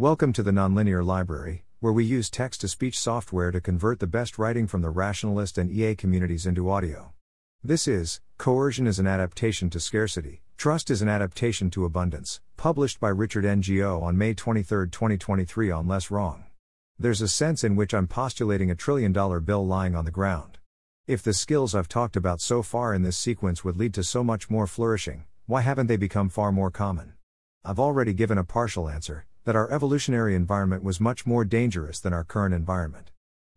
Welcome to the Nonlinear Library, where we use text to speech software to convert the best writing from the rationalist and EA communities into audio. This is Coercion is an Adaptation to Scarcity, Trust is an Adaptation to Abundance, published by Richard Ngo on May 23, 2023, on LessWrong. There's a sense in which I'm postulating a trillion dollar bill lying on the ground. If the skills I've talked about so far in this sequence would lead to so much more flourishing, why haven't they become far more common? I've already given a partial answer that our evolutionary environment was much more dangerous than our current environment.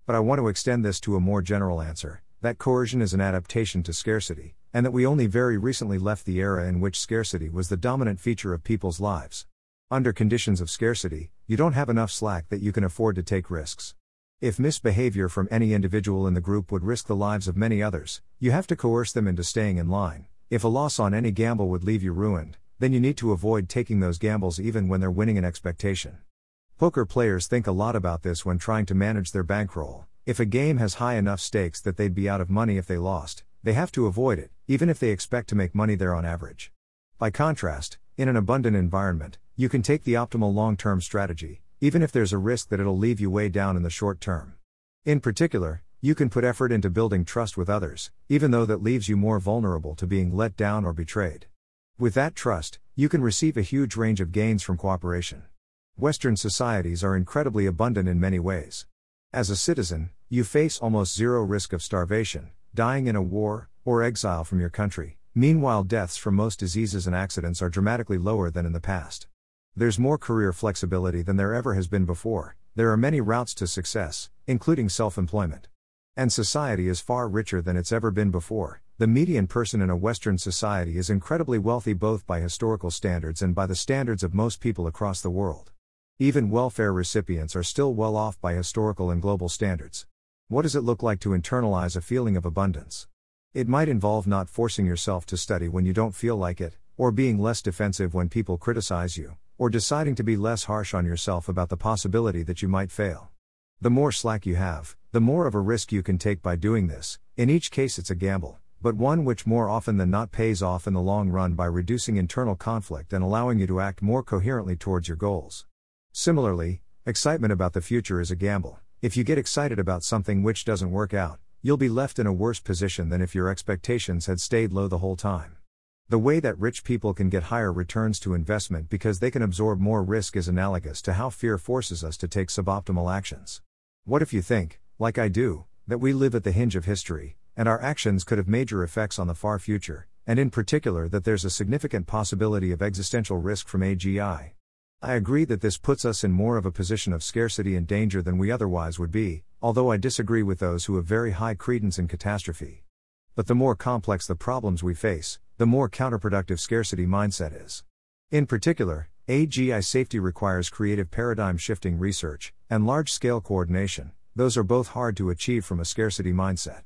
But I want to extend this to a more general answer that coercion is an adaptation to scarcity, and that we only very recently left the era in which scarcity was the dominant feature of people's lives. Under conditions of scarcity, you don't have enough slack that you can afford to take risks. If misbehavior from any individual in the group would risk the lives of many others, you have to coerce them into staying in line. If a loss on any gamble would leave you ruined, then you need to avoid taking those gambles even when they're winning an expectation. Poker players think a lot about this when trying to manage their bankroll. If a game has high enough stakes that they'd be out of money if they lost, they have to avoid it, even if they expect to make money there on average. By contrast, in an abundant environment, you can take the optimal long term strategy, even if there's a risk that it'll leave you way down in the short term. In particular, you can put effort into building trust with others, even though that leaves you more vulnerable to being let down or betrayed. With that trust, you can receive a huge range of gains from cooperation. Western societies are incredibly abundant in many ways. As a citizen, you face almost zero risk of starvation, dying in a war, or exile from your country. Meanwhile, deaths from most diseases and accidents are dramatically lower than in the past. There's more career flexibility than there ever has been before. There are many routes to success, including self employment. And society is far richer than it's ever been before, the median person in a Western society is incredibly wealthy both by historical standards and by the standards of most people across the world. Even welfare recipients are still well off by historical and global standards. What does it look like to internalize a feeling of abundance? It might involve not forcing yourself to study when you don't feel like it, or being less defensive when people criticize you, or deciding to be less harsh on yourself about the possibility that you might fail. The more slack you have, the more of a risk you can take by doing this, in each case, it's a gamble but one which more often than not pays off in the long run by reducing internal conflict and allowing you to act more coherently towards your goals. Similarly, excitement about the future is a gamble. If you get excited about something which doesn't work out, you'll be left in a worse position than if your expectations had stayed low the whole time. The way that rich people can get higher returns to investment because they can absorb more risk is analogous to how fear forces us to take suboptimal actions. What if you think, like I do, that we live at the hinge of history, and our actions could have major effects on the far future, and in particular that there's a significant possibility of existential risk from AGI. I agree that this puts us in more of a position of scarcity and danger than we otherwise would be, although I disagree with those who have very high credence in catastrophe. But the more complex the problems we face, the more counterproductive scarcity mindset is. In particular, AGI safety requires creative paradigm shifting research and large scale coordination, those are both hard to achieve from a scarcity mindset.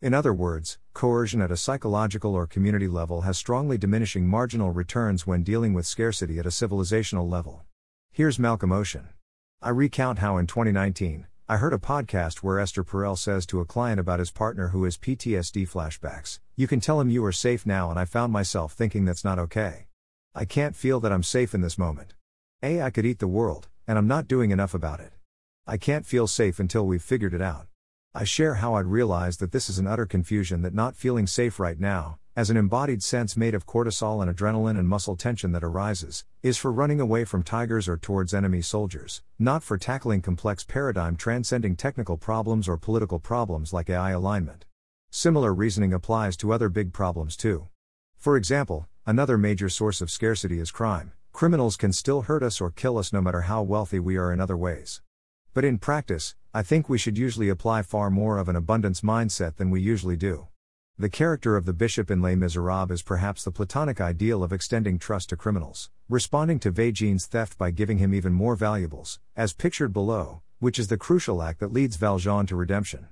In other words, coercion at a psychological or community level has strongly diminishing marginal returns when dealing with scarcity at a civilizational level. Here's Malcolm Ocean. I recount how in 2019, I heard a podcast where Esther Perel says to a client about his partner who has PTSD flashbacks, You can tell him you are safe now, and I found myself thinking that's not okay. I can't feel that I'm safe in this moment. AI could eat the world, and I'm not doing enough about it. I can't feel safe until we've figured it out. I share how I'd realized that this is an utter confusion that not feeling safe right now, as an embodied sense made of cortisol and adrenaline and muscle tension that arises, is for running away from tigers or towards enemy soldiers, not for tackling complex paradigm transcending technical problems or political problems like AI alignment. Similar reasoning applies to other big problems too. For example, another major source of scarcity is crime. Criminals can still hurt us or kill us no matter how wealthy we are in other ways. But in practice, I think we should usually apply far more of an abundance mindset than we usually do. The character of the bishop in Les Miserables is perhaps the Platonic ideal of extending trust to criminals, responding to Valjean's theft by giving him even more valuables, as pictured below, which is the crucial act that leads Valjean to redemption.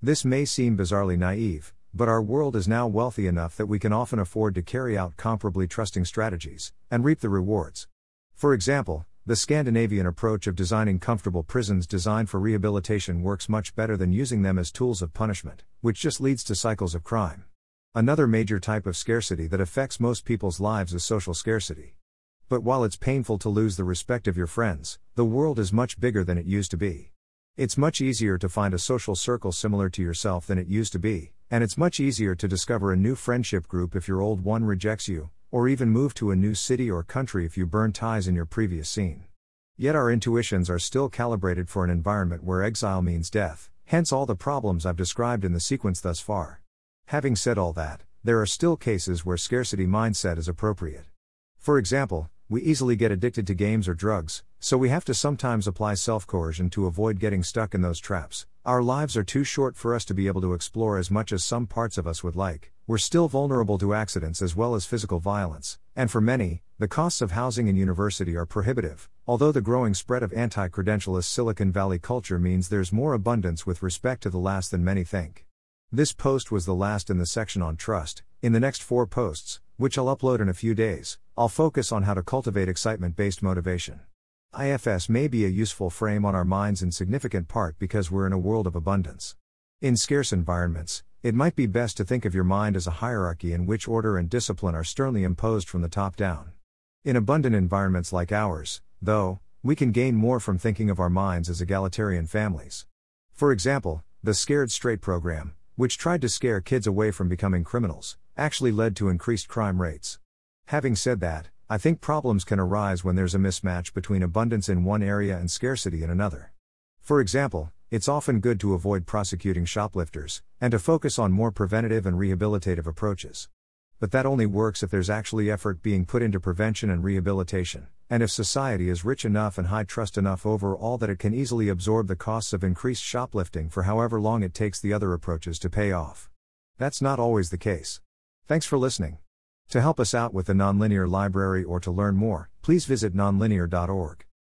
This may seem bizarrely naive, but our world is now wealthy enough that we can often afford to carry out comparably trusting strategies, and reap the rewards. For example, the Scandinavian approach of designing comfortable prisons designed for rehabilitation works much better than using them as tools of punishment, which just leads to cycles of crime. Another major type of scarcity that affects most people's lives is social scarcity. But while it's painful to lose the respect of your friends, the world is much bigger than it used to be. It's much easier to find a social circle similar to yourself than it used to be, and it's much easier to discover a new friendship group if your old one rejects you, or even move to a new city or country if you burn ties in your previous scene. Yet our intuitions are still calibrated for an environment where exile means death, hence all the problems I've described in the sequence thus far. Having said all that, there are still cases where scarcity mindset is appropriate. For example, we easily get addicted to games or drugs, so we have to sometimes apply self coercion to avoid getting stuck in those traps. Our lives are too short for us to be able to explore as much as some parts of us would like. We're still vulnerable to accidents as well as physical violence, and for many, the costs of housing and university are prohibitive. Although the growing spread of anti credentialist Silicon Valley culture means there's more abundance with respect to the last than many think. This post was the last in the section on trust. In the next four posts, which I'll upload in a few days, I'll focus on how to cultivate excitement based motivation. IFS may be a useful frame on our minds in significant part because we're in a world of abundance. In scarce environments, it might be best to think of your mind as a hierarchy in which order and discipline are sternly imposed from the top down. In abundant environments like ours, though, we can gain more from thinking of our minds as egalitarian families. For example, the Scared Straight program, which tried to scare kids away from becoming criminals, actually led to increased crime rates. Having said that, I think problems can arise when there's a mismatch between abundance in one area and scarcity in another. For example, it's often good to avoid prosecuting shoplifters, and to focus on more preventative and rehabilitative approaches. But that only works if there's actually effort being put into prevention and rehabilitation, and if society is rich enough and high trust enough overall that it can easily absorb the costs of increased shoplifting for however long it takes the other approaches to pay off. That's not always the case. Thanks for listening. To help us out with the Nonlinear Library or to learn more, please visit nonlinear.org.